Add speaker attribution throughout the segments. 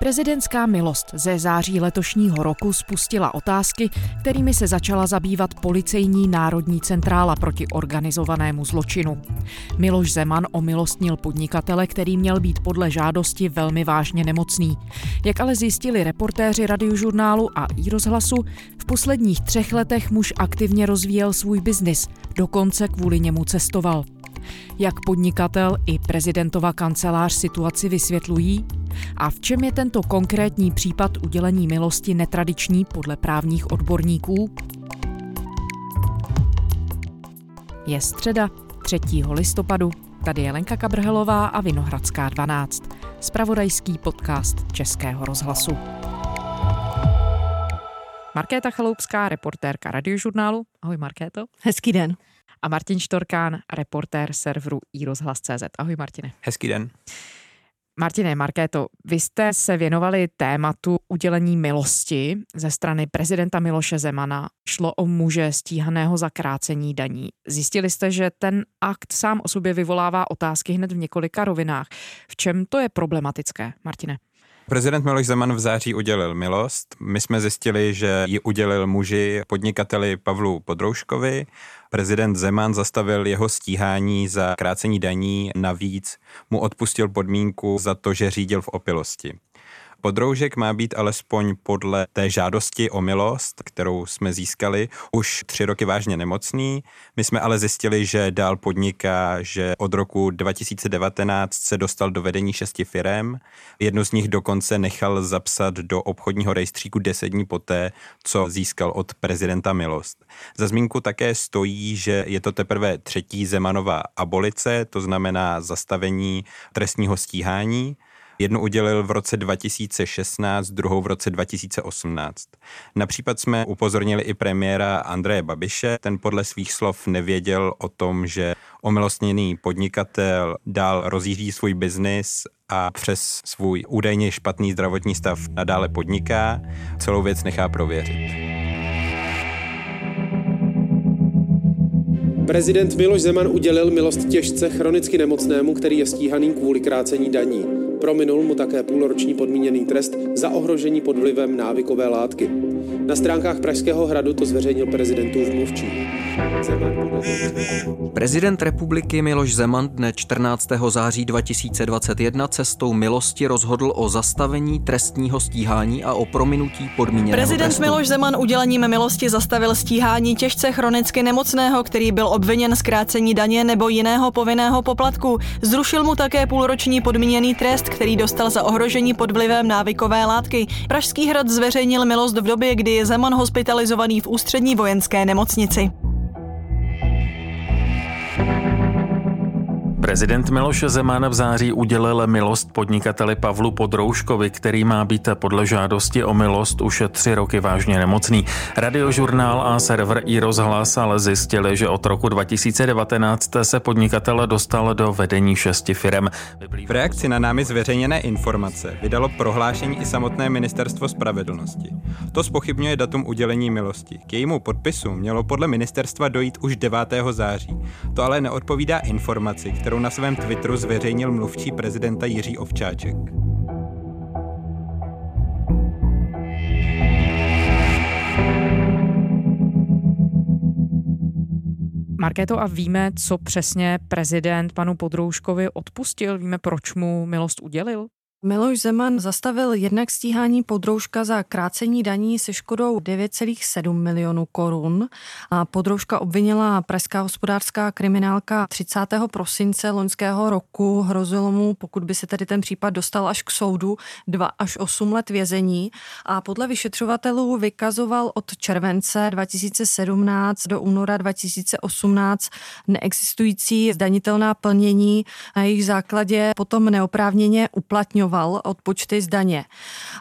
Speaker 1: Prezidentská milost ze září letošního roku spustila otázky, kterými se začala zabývat policejní národní centrála proti organizovanému zločinu. Miloš Zeman omilostnil podnikatele, který měl být podle žádosti velmi vážně nemocný. Jak ale zjistili reportéři radiožurnálu a i rozhlasu, v posledních třech letech muž aktivně rozvíjel svůj biznis, dokonce kvůli němu cestoval. Jak podnikatel i prezidentova kancelář situaci vysvětlují? A v čem je tento konkrétní případ udělení milosti netradiční podle právních odborníků? Je středa 3. listopadu. Tady je Lenka Kabrhelová a Vinohradská 12. Spravodajský podcast Českého rozhlasu. Markéta Chaloupská, reportérka radiožurnálu. Ahoj Markéto.
Speaker 2: Hezký den
Speaker 1: a Martin Štorkán, reportér serveru iRozhlas.cz. Ahoj Martine.
Speaker 3: Hezký den.
Speaker 1: Martine, Markéto, vy jste se věnovali tématu udělení milosti ze strany prezidenta Miloše Zemana. Šlo o muže stíhaného za krácení daní. Zjistili jste, že ten akt sám o sobě vyvolává otázky hned v několika rovinách. V čem to je problematické, Martine?
Speaker 3: Prezident Miloš Zeman v září udělil milost. My jsme zjistili, že ji udělil muži podnikateli Pavlu Podrouškovi. Prezident Zeman zastavil jeho stíhání za krácení daní, navíc mu odpustil podmínku za to, že řídil v opilosti. Podroužek má být alespoň podle té žádosti o milost, kterou jsme získali, už tři roky vážně nemocný. My jsme ale zjistili, že dál podniká, že od roku 2019 se dostal do vedení šesti firem. Jednu z nich dokonce nechal zapsat do obchodního rejstříku deset dní poté, co získal od prezidenta milost. Za zmínku také stojí, že je to teprve třetí Zemanová abolice, to znamená zastavení trestního stíhání. Jednu udělil v roce 2016, druhou v roce 2018. Na případ jsme upozornili i premiéra Andreje Babiše. Ten podle svých slov nevěděl o tom, že omilostněný podnikatel dál rozjíždí svůj biznis a přes svůj údajně špatný zdravotní stav nadále podniká. Celou věc nechá prověřit.
Speaker 4: Prezident Miloš Zeman udělil milost těžce chronicky nemocnému, který je stíhaný kvůli krácení daní. Prominul mu také půlroční podmíněný trest za ohrožení pod vlivem návykové látky. Na stránkách Pražského hradu to zveřejnil prezidentův mluvčí.
Speaker 5: Prezident republiky Miloš Zeman dne 14. září 2021 cestou milosti rozhodl o zastavení trestního stíhání a o prominutí podmíněného
Speaker 2: Prezident
Speaker 5: trestu.
Speaker 2: Miloš Zeman udělením milosti zastavil stíhání těžce chronicky nemocného, který byl obviněn z krácení daně nebo jiného povinného poplatku. Zrušil mu také půlroční podmíněný trest, který dostal za ohrožení pod vlivem návykové látky. Pražský hrad zveřejnil milost v době, kdy je Zeman hospitalizovaný v ústřední vojenské nemocnici.
Speaker 6: Prezident Miloš Zeman v září udělil milost podnikateli Pavlu Podrouškovi, který má být podle žádosti o milost už tři roky vážně nemocný. Radiožurnál a server i rozhlas ale zjistili, že od roku 2019 se podnikatel dostal do vedení šesti firm.
Speaker 3: V reakci na námi zveřejněné informace vydalo prohlášení i samotné ministerstvo spravedlnosti. To spochybňuje datum udělení milosti. K jejímu podpisu mělo podle ministerstva dojít už 9. září. To ale neodpovídá informaci, kterou na svém Twitteru zveřejnil mluvčí prezidenta Jiří Ovčáček.
Speaker 1: Markéto, a víme, co přesně prezident panu Podrouškovi odpustil? Víme, proč mu milost udělil?
Speaker 7: Miloš Zeman zastavil jednak stíhání podroužka za krácení daní se škodou 9,7 milionů korun. A podroužka obvinila pražská hospodářská kriminálka 30. prosince loňského roku. Hrozilo mu, pokud by se tedy ten případ dostal až k soudu, 2 až 8 let vězení. A podle vyšetřovatelů vykazoval od července 2017 do února 2018 neexistující zdanitelná plnění, na jejich základě potom neoprávněně uplatňoval od odpočty z daně.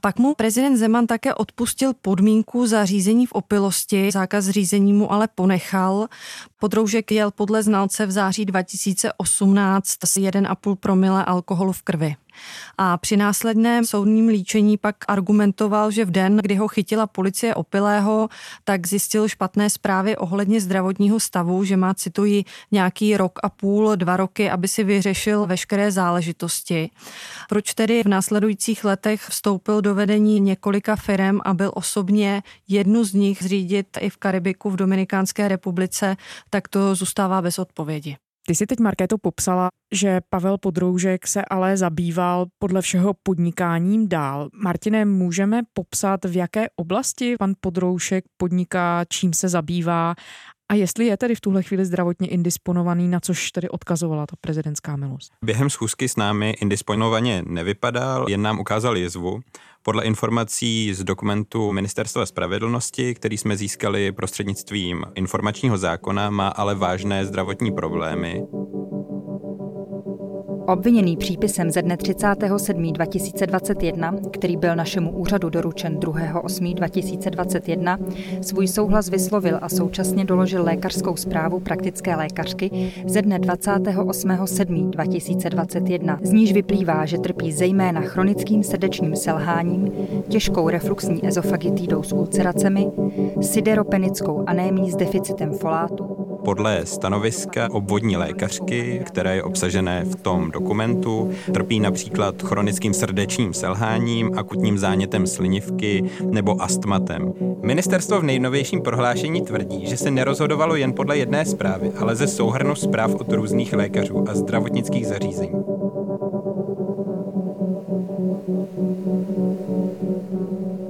Speaker 7: Pak mu prezident Zeman také odpustil podmínku za řízení v opilosti, zákaz řízení mu ale ponechal. Podroužek jel podle znalce v září 2018 s 1,5 promile alkoholu v krvi. A při následném soudním líčení pak argumentoval, že v den, kdy ho chytila policie opilého, tak zjistil špatné zprávy ohledně zdravotního stavu, že má, cituji, nějaký rok a půl, dva roky, aby si vyřešil veškeré záležitosti. Proč tedy v následujících letech vstoupil do vedení několika firm a byl osobně jednu z nich zřídit i v Karibiku v Dominikánské republice, tak to zůstává bez odpovědi.
Speaker 1: Ty si teď, Markéto, popsala, že Pavel Podroužek se ale zabýval podle všeho podnikáním dál. Martine, můžeme popsat, v jaké oblasti pan Podroušek podniká, čím se zabývá a jestli je tedy v tuhle chvíli zdravotně indisponovaný, na což tedy odkazovala ta prezidentská milost?
Speaker 3: Během schůzky s námi indisponovaně nevypadal, jen nám ukázal jezvu. Podle informací z dokumentu Ministerstva spravedlnosti, který jsme získali prostřednictvím informačního zákona, má ale vážné zdravotní problémy.
Speaker 8: Obviněný přípisem ze dne 37.2021, který byl našemu úřadu doručen 2.8.2021, svůj souhlas vyslovil a současně doložil lékařskou zprávu praktické lékařky ze dne 28.7.2021. Z níž vyplývá, že trpí zejména chronickým srdečním selháním, těžkou refluxní ezofagitidou s ulceracemi, sideropenickou anémií s deficitem folátu,
Speaker 3: podle stanoviska obvodní lékařky, které je obsažené v tom dokumentu, trpí například chronickým srdečním selháním, akutním zánětem slinivky nebo astmatem. Ministerstvo v nejnovějším prohlášení tvrdí, že se nerozhodovalo jen podle jedné zprávy, ale ze souhrnu zpráv od různých lékařů a zdravotnických zařízení.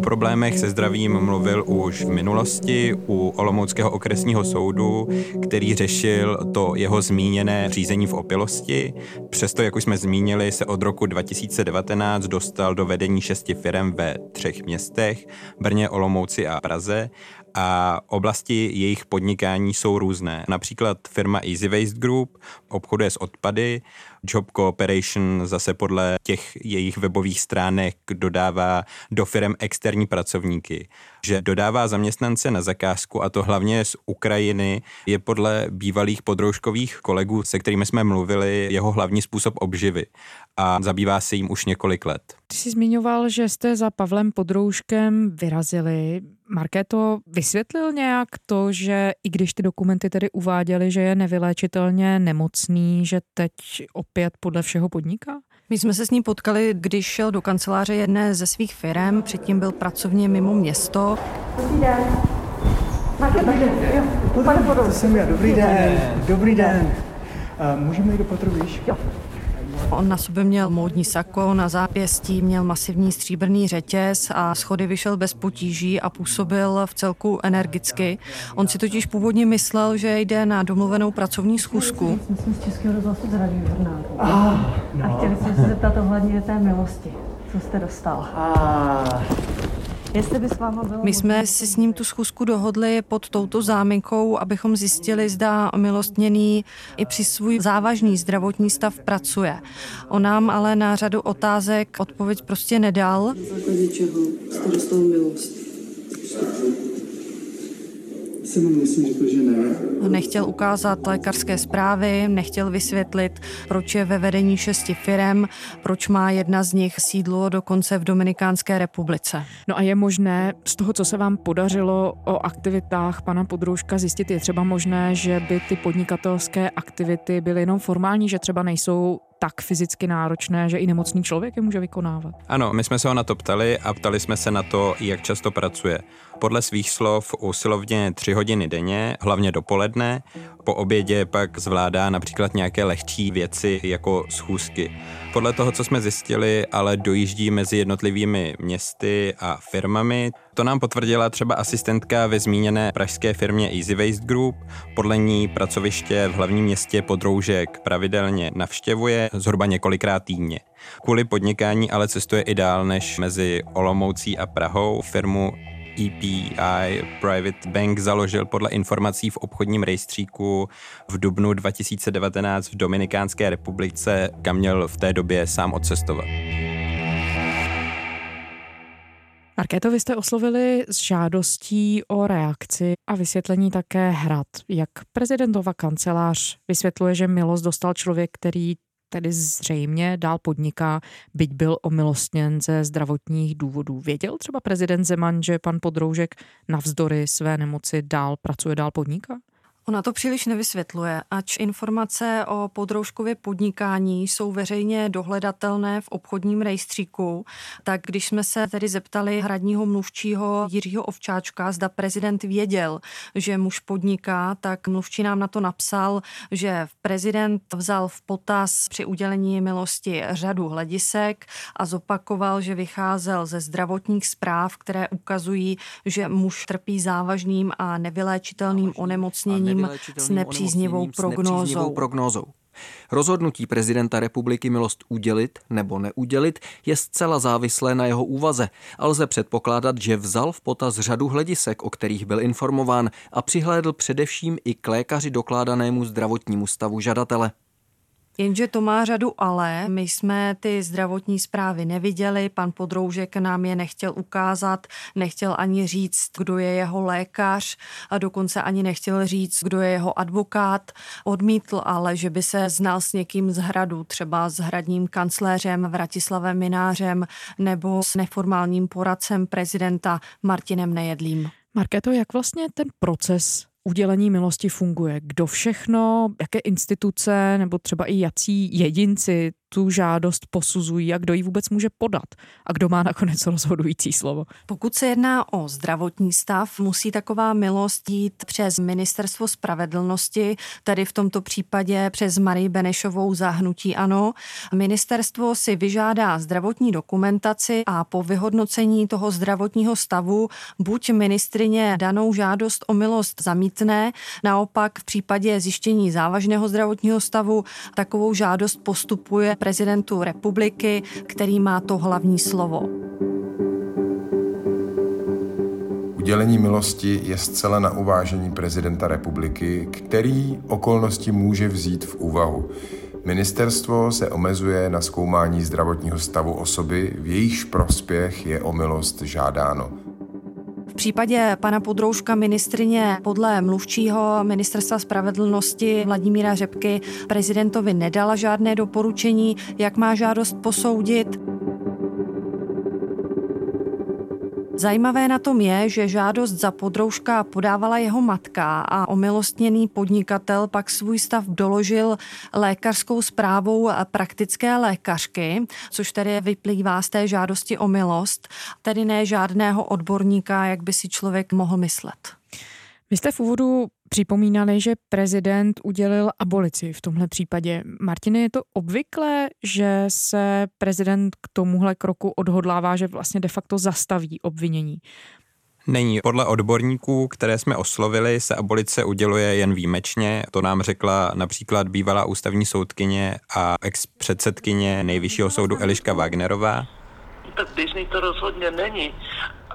Speaker 3: O problémech se zdravím mluvil už v minulosti u Olomouckého okresního soudu, který řešil to jeho zmíněné řízení v opilosti. Přesto, jak už jsme zmínili, se od roku 2019 dostal do vedení šesti firm ve třech městech, Brně, Olomouci a Praze a oblasti jejich podnikání jsou různé. Například firma Easy Waste Group obchoduje s odpady, Job Cooperation zase podle těch jejich webových stránek dodává do firm externí pracovníky. Že dodává zaměstnance na zakázku a to hlavně z Ukrajiny je podle bývalých podroužkových kolegů, se kterými jsme mluvili, jeho hlavní způsob obživy a zabývá se jim už několik let.
Speaker 1: Ty jsi zmiňoval, že jste za Pavlem Podrouškem vyrazili. Markéto vysvětlil nějak to, že i když ty dokumenty tedy uváděly, že je nevyléčitelně nemocný, že teď opět podle všeho podniká?
Speaker 7: My jsme se s ním potkali, když šel do kanceláře jedné ze svých firm, předtím byl pracovně mimo město. Dobrý den.
Speaker 9: Máte, dobrý den. Jo, pane To jsem já. Dobrý den. Dobrý den. Uh, můžeme jít do patru?
Speaker 7: Jo. On na sobě měl módní sako, na zápěstí měl masivní stříbrný řetěz a schody vyšel bez potíží a působil v celku energicky. On si totiž původně myslel, že jde na domluvenou pracovní schůzku.
Speaker 10: My jsme z Českého rozhlasu z radiožurnálu. Ah, no. A chtěli jsme se zeptat ohledně té milosti. Co jste dostal? Ah. Jestli by s váma bylo
Speaker 7: My jsme si s ním tu schůzku dohodli pod touto záminkou, abychom zjistili, zda milostněný i při svůj závažný zdravotní stav pracuje. On nám ale na řadu otázek odpověď prostě nedal.
Speaker 11: Na základě čeho jste dostal milost?
Speaker 9: Myslím řekl, že ne.
Speaker 7: Nechtěl ukázat lékařské zprávy, nechtěl vysvětlit, proč je ve vedení šesti firem, proč má jedna z nich sídlo dokonce v Dominikánské republice.
Speaker 1: No a je možné z toho, co se vám podařilo o aktivitách pana Podroužka zjistit, je třeba možné, že by ty podnikatelské aktivity byly jenom formální, že třeba nejsou tak fyzicky náročné, že i nemocný člověk je může vykonávat.
Speaker 3: Ano, my jsme se ho na to ptali a ptali jsme se na to, jak často pracuje. Podle svých slov usilovně tři hodiny denně, hlavně dopoledne. Po obědě pak zvládá například nějaké lehčí věci jako schůzky. Podle toho, co jsme zjistili, ale dojíždí mezi jednotlivými městy a firmami. To nám potvrdila třeba asistentka ve zmíněné pražské firmě Easy Waste Group. Podle ní pracoviště v hlavním městě Podroužek pravidelně navštěvuje zhruba několikrát týdně. Kvůli podnikání ale cestuje i dál než mezi Olomoucí a Prahou. Firmu EPI Private Bank založil podle informací v obchodním rejstříku v dubnu 2019 v Dominikánské republice, kam měl v té době sám odcestovat.
Speaker 1: Markéto, vy jste oslovili s žádostí o reakci a vysvětlení také hrad. Jak prezidentova kancelář vysvětluje, že milost dostal člověk, který tedy zřejmě dál podniká, byť byl omilostněn ze zdravotních důvodů. Věděl třeba prezident Zeman, že pan Podroužek navzdory své nemoci dál pracuje, dál podniká?
Speaker 7: Ona to příliš nevysvětluje, ač informace o podroužkově podnikání jsou veřejně dohledatelné v obchodním rejstříku, tak když jsme se tedy zeptali hradního mluvčího Jiřího Ovčáčka, zda prezident věděl, že muž podniká, tak mluvčí nám na to napsal, že prezident vzal v potaz při udělení milosti řadu hledisek a zopakoval, že vycházel ze zdravotních zpráv, které ukazují, že muž trpí závažným a nevyléčitelným onemocněním s nepříznivou prognózou.
Speaker 5: prognózou. Rozhodnutí prezidenta republiky milost udělit nebo neudělit je zcela závislé na jeho úvaze a lze předpokládat, že vzal v potaz řadu hledisek, o kterých byl informován a přihlédl především i k lékaři dokládanému zdravotnímu stavu žadatele.
Speaker 7: Jenže to má řadu ale. My jsme ty zdravotní zprávy neviděli, pan Podroužek nám je nechtěl ukázat, nechtěl ani říct, kdo je jeho lékař a dokonce ani nechtěl říct, kdo je jeho advokát. Odmítl ale, že by se znal s někým z hradu, třeba s hradním kancléřem Vratislavem Minářem nebo s neformálním poradcem prezidenta Martinem Nejedlým.
Speaker 1: Markéto, jak vlastně ten proces udělení milosti funguje? Kdo všechno, jaké instituce nebo třeba i jací jedinci tu žádost posuzují a kdo ji vůbec může podat a kdo má nakonec rozhodující slovo.
Speaker 7: Pokud se jedná o zdravotní stav, musí taková milost jít přes Ministerstvo spravedlnosti, tedy v tomto případě přes Marii Benešovou zahnutí ano. Ministerstvo si vyžádá zdravotní dokumentaci a po vyhodnocení toho zdravotního stavu buď ministrině danou žádost o milost zamítne, naopak v případě zjištění závažného zdravotního stavu takovou žádost postupuje prezidentu republiky, který má to hlavní slovo.
Speaker 12: Udělení milosti je zcela na uvážení prezidenta republiky, který okolnosti může vzít v úvahu. Ministerstvo se omezuje na zkoumání zdravotního stavu osoby, v jejíž prospěch je o milost žádáno
Speaker 7: případě pana Podrouška ministrině podle mluvčího ministerstva spravedlnosti Vladimíra Řepky prezidentovi nedala žádné doporučení, jak má žádost posoudit. Zajímavé na tom je, že žádost za podroužka podávala jeho matka a omilostněný podnikatel pak svůj stav doložil lékařskou zprávou praktické lékařky, což tedy vyplývá z té žádosti o milost, tedy ne žádného odborníka, jak by si člověk mohl myslet.
Speaker 1: Vy jste v úvodu připomínali, že prezident udělil abolici v tomhle případě. Martine, je to obvyklé, že se prezident k tomuhle kroku odhodlává, že vlastně de facto zastaví obvinění?
Speaker 3: Není. Podle odborníků, které jsme oslovili, se abolice uděluje jen výjimečně. To nám řekla například bývalá ústavní soudkyně a ex-předsedkyně nejvyššího soudu Eliška Wagnerová.
Speaker 13: Tak běžný to rozhodně není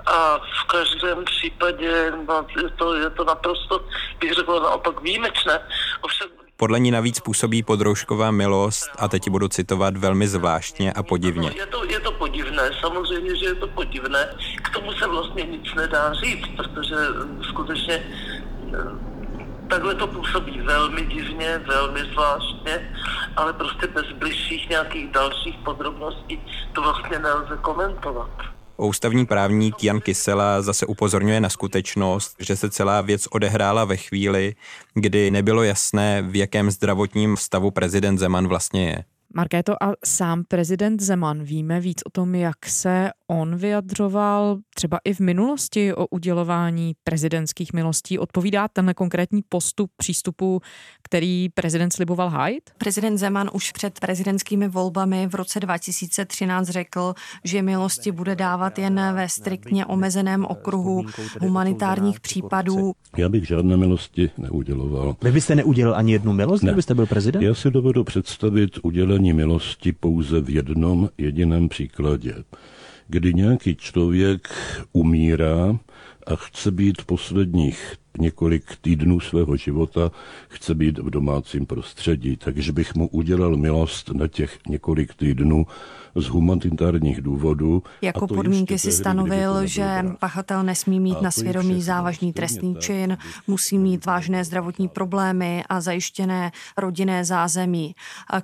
Speaker 13: a v každém případě no, je, to, je to naprosto, bych řekl, naopak výjimečné. Ovšem,
Speaker 3: podle ní navíc působí podroušková milost, a teď budu citovat, velmi zvláštně a podivně.
Speaker 13: Je to, je to podivné, samozřejmě, že je to podivné. K tomu se vlastně nic nedá říct, protože skutečně eh, takhle to působí velmi divně, velmi zvláštně, ale prostě bez bližších nějakých dalších podrobností to vlastně nelze komentovat.
Speaker 3: Ústavní právník Jan Kysela zase upozorňuje na skutečnost, že se celá věc odehrála ve chvíli, kdy nebylo jasné, v jakém zdravotním stavu prezident Zeman vlastně je.
Speaker 1: Markéto, a sám prezident Zeman, víme víc o tom, jak se on vyjadřoval třeba i v minulosti o udělování prezidentských milostí. Odpovídá tenhle konkrétní postup přístupu, který prezident sliboval hájit?
Speaker 7: Prezident Zeman už před prezidentskými volbami v roce 2013 řekl, že milosti bude dávat jen ve striktně omezeném okruhu humanitárních případů.
Speaker 14: Já bych žádné milosti neuděloval.
Speaker 15: Vy byste neudělal ani jednu milost, ne. kdybyste byl prezident?
Speaker 14: Já si dovedu představit udělení milosti pouze v jednom jediném příkladě. Kdy nějaký člověk umírá a chce být posledních několik týdnů svého života, chce být v domácím prostředí, takže bych mu udělal milost na těch několik týdnů z humanitárních důvodů.
Speaker 7: Jako podmínky si stanovil, že pachatel nesmí mít na svědomí závažný trestný čin, musí mít vážné zdravotní problémy a zajištěné rodinné zázemí.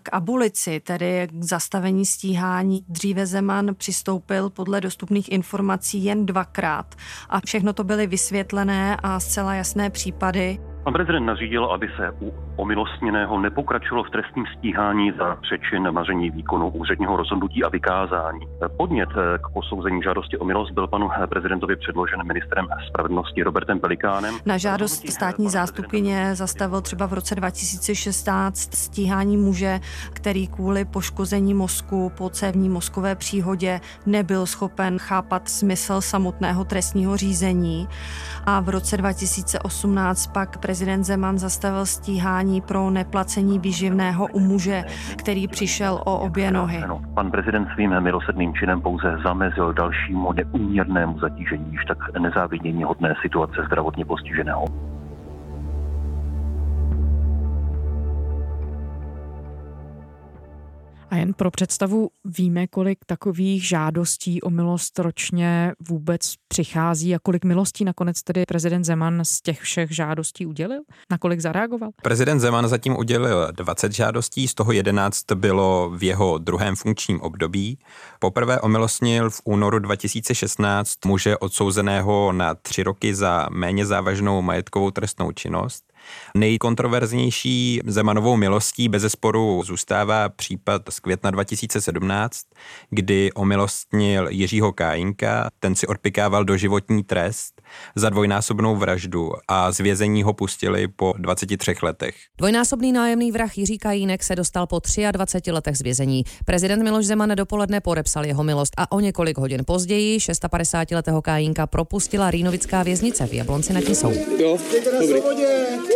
Speaker 7: K abolici, tedy k zastavení stíhání, dříve Zeman přistoupil podle dostupných informací jen dvakrát a všechno to byly vysvětlené a zcela jasné případy.
Speaker 16: Pan prezident nařídil, aby se u omilostněného nepokračovalo v trestním stíhání za přečin maření výkonu úředního rozhodnutí a vykázání. Podnět k posouzení žádosti o milost byl panu prezidentovi předložen ministrem spravedlnosti Robertem Pelikánem.
Speaker 7: Na žádost státní zástupkyně zastavil třeba v roce 2016 stíhání muže, který kvůli poškození mozku po cévní mozkové příhodě nebyl schopen chápat smysl samotného trestního řízení. A v roce 2018 pak prezident Zeman zastavil stíhání pro neplacení výživného u muže, který přišel o obě nohy.
Speaker 16: Pan prezident svým milosedným činem pouze zamezil dalšímu neúměrnému zatížení již tak nezávidění hodné situace zdravotně postiženého.
Speaker 1: A jen pro představu, víme, kolik takových žádostí o milost ročně vůbec přichází a kolik milostí nakonec tedy prezident Zeman z těch všech žádostí udělil? Na kolik zareagoval?
Speaker 3: Prezident Zeman zatím udělil 20 žádostí, z toho 11 bylo v jeho druhém funkčním období. Poprvé omilostnil v únoru 2016 muže odsouzeného na tři roky za méně závažnou majetkovou trestnou činnost. Nejkontroverznější Zemanovou milostí bez sporu zůstává případ z května 2017, kdy omilostnil Jiřího Kájinka, ten si odpikával doživotní trest za dvojnásobnou vraždu a z vězení ho pustili po 23 letech.
Speaker 17: Dvojnásobný nájemný vrah Jiří Kajínek se dostal po 23 letech z vězení. Prezident Miloš Zeman dopoledne podepsal jeho milost a o několik hodin později 650-letého Kájinka propustila Rýnovická věznice v Jablonci nad Tisou.
Speaker 4: Jo, dobrý.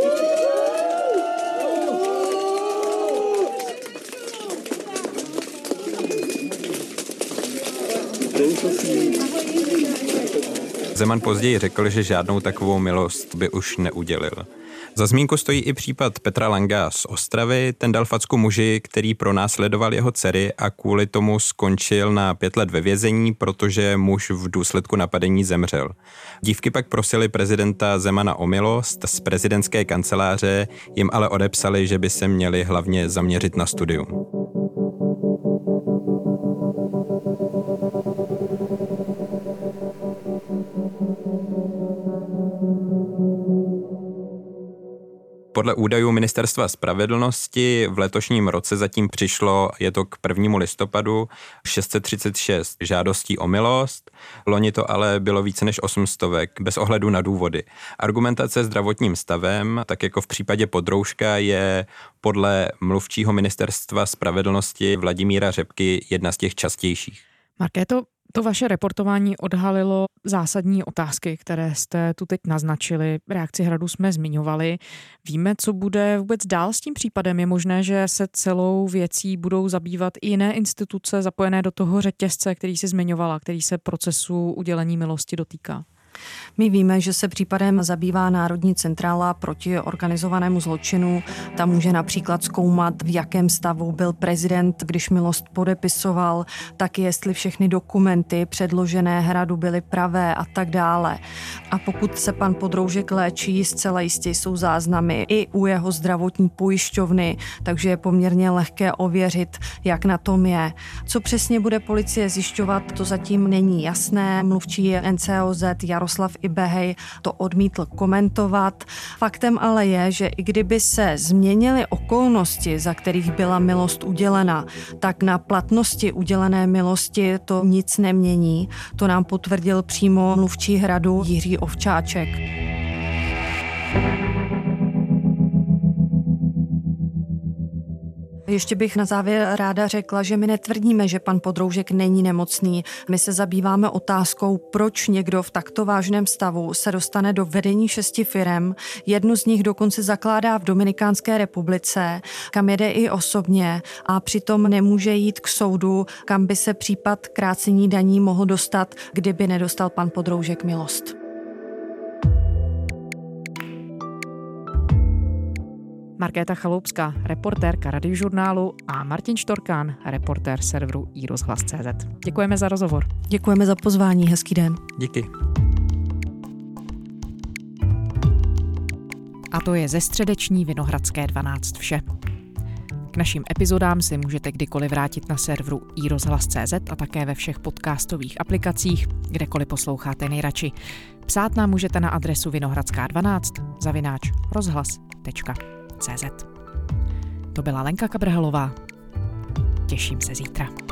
Speaker 3: Zeman později řekl, že žádnou takovou milost by už neudělil. Za zmínku stojí i případ Petra Langa z Ostravy. Ten dal facku muži, který pronásledoval jeho dcery a kvůli tomu skončil na pět let ve vězení, protože muž v důsledku napadení zemřel. Dívky pak prosili prezidenta Zemana o milost, z prezidentské kanceláře jim ale odepsali, že by se měli hlavně zaměřit na studium. Podle údajů Ministerstva spravedlnosti v letošním roce zatím přišlo, je to k 1. listopadu, 636 žádostí o milost. Loni to ale bylo více než 800, bez ohledu na důvody. Argumentace zdravotním stavem, tak jako v případě podroužka, je podle mluvčího Ministerstva spravedlnosti Vladimíra Řepky jedna z těch častějších.
Speaker 1: Markéto, to vaše reportování odhalilo zásadní otázky, které jste tu teď naznačili. Reakci hradu jsme zmiňovali. Víme, co bude vůbec dál s tím případem. Je možné, že se celou věcí budou zabývat i jiné instituce zapojené do toho řetězce, který si zmiňovala, který se procesu udělení milosti dotýká.
Speaker 7: My víme, že se případem zabývá Národní centrála proti organizovanému zločinu. Tam může například zkoumat, v jakém stavu byl prezident, když milost podepisoval, tak jestli všechny dokumenty předložené hradu byly pravé a tak dále. A pokud se pan Podroužek léčí, zcela jistě jsou záznamy i u jeho zdravotní pojišťovny, takže je poměrně lehké ověřit, jak na tom je. Co přesně bude policie zjišťovat, to zatím není jasné. Mluvčí NCOZ Jaroslav Jaroslav Ibehej to odmítl komentovat. Faktem ale je, že i kdyby se změnily okolnosti, za kterých byla milost udělena, tak na platnosti udělené milosti to nic nemění. To nám potvrdil přímo mluvčí hradu Jiří Ovčáček. Ještě bych na závěr ráda řekla, že my netvrdíme, že pan Podroužek není nemocný. My se zabýváme otázkou, proč někdo v takto vážném stavu se dostane do vedení šesti firem. Jednu z nich dokonce zakládá v Dominikánské republice, kam jede i osobně a přitom nemůže jít k soudu, kam by se případ krácení daní mohl dostat, kdyby nedostal pan Podroužek milost.
Speaker 1: Markéta Chaloupská, reportérka radiožurnálu a Martin Štorkán, reportér serveru iRozhlas.cz. Děkujeme za rozhovor.
Speaker 7: Děkujeme za pozvání, hezký den.
Speaker 3: Díky.
Speaker 1: A to je ze středeční Vinohradské 12 vše. K našim epizodám si můžete kdykoliv vrátit na serveru iRozhlas.cz a také ve všech podcastových aplikacích, kdekoliv posloucháte nejradši. Psát nám můžete na adresu vinohradská12 zavináč rozhlas.cz To byla Lenka Kabrhalová. Těším se zítra.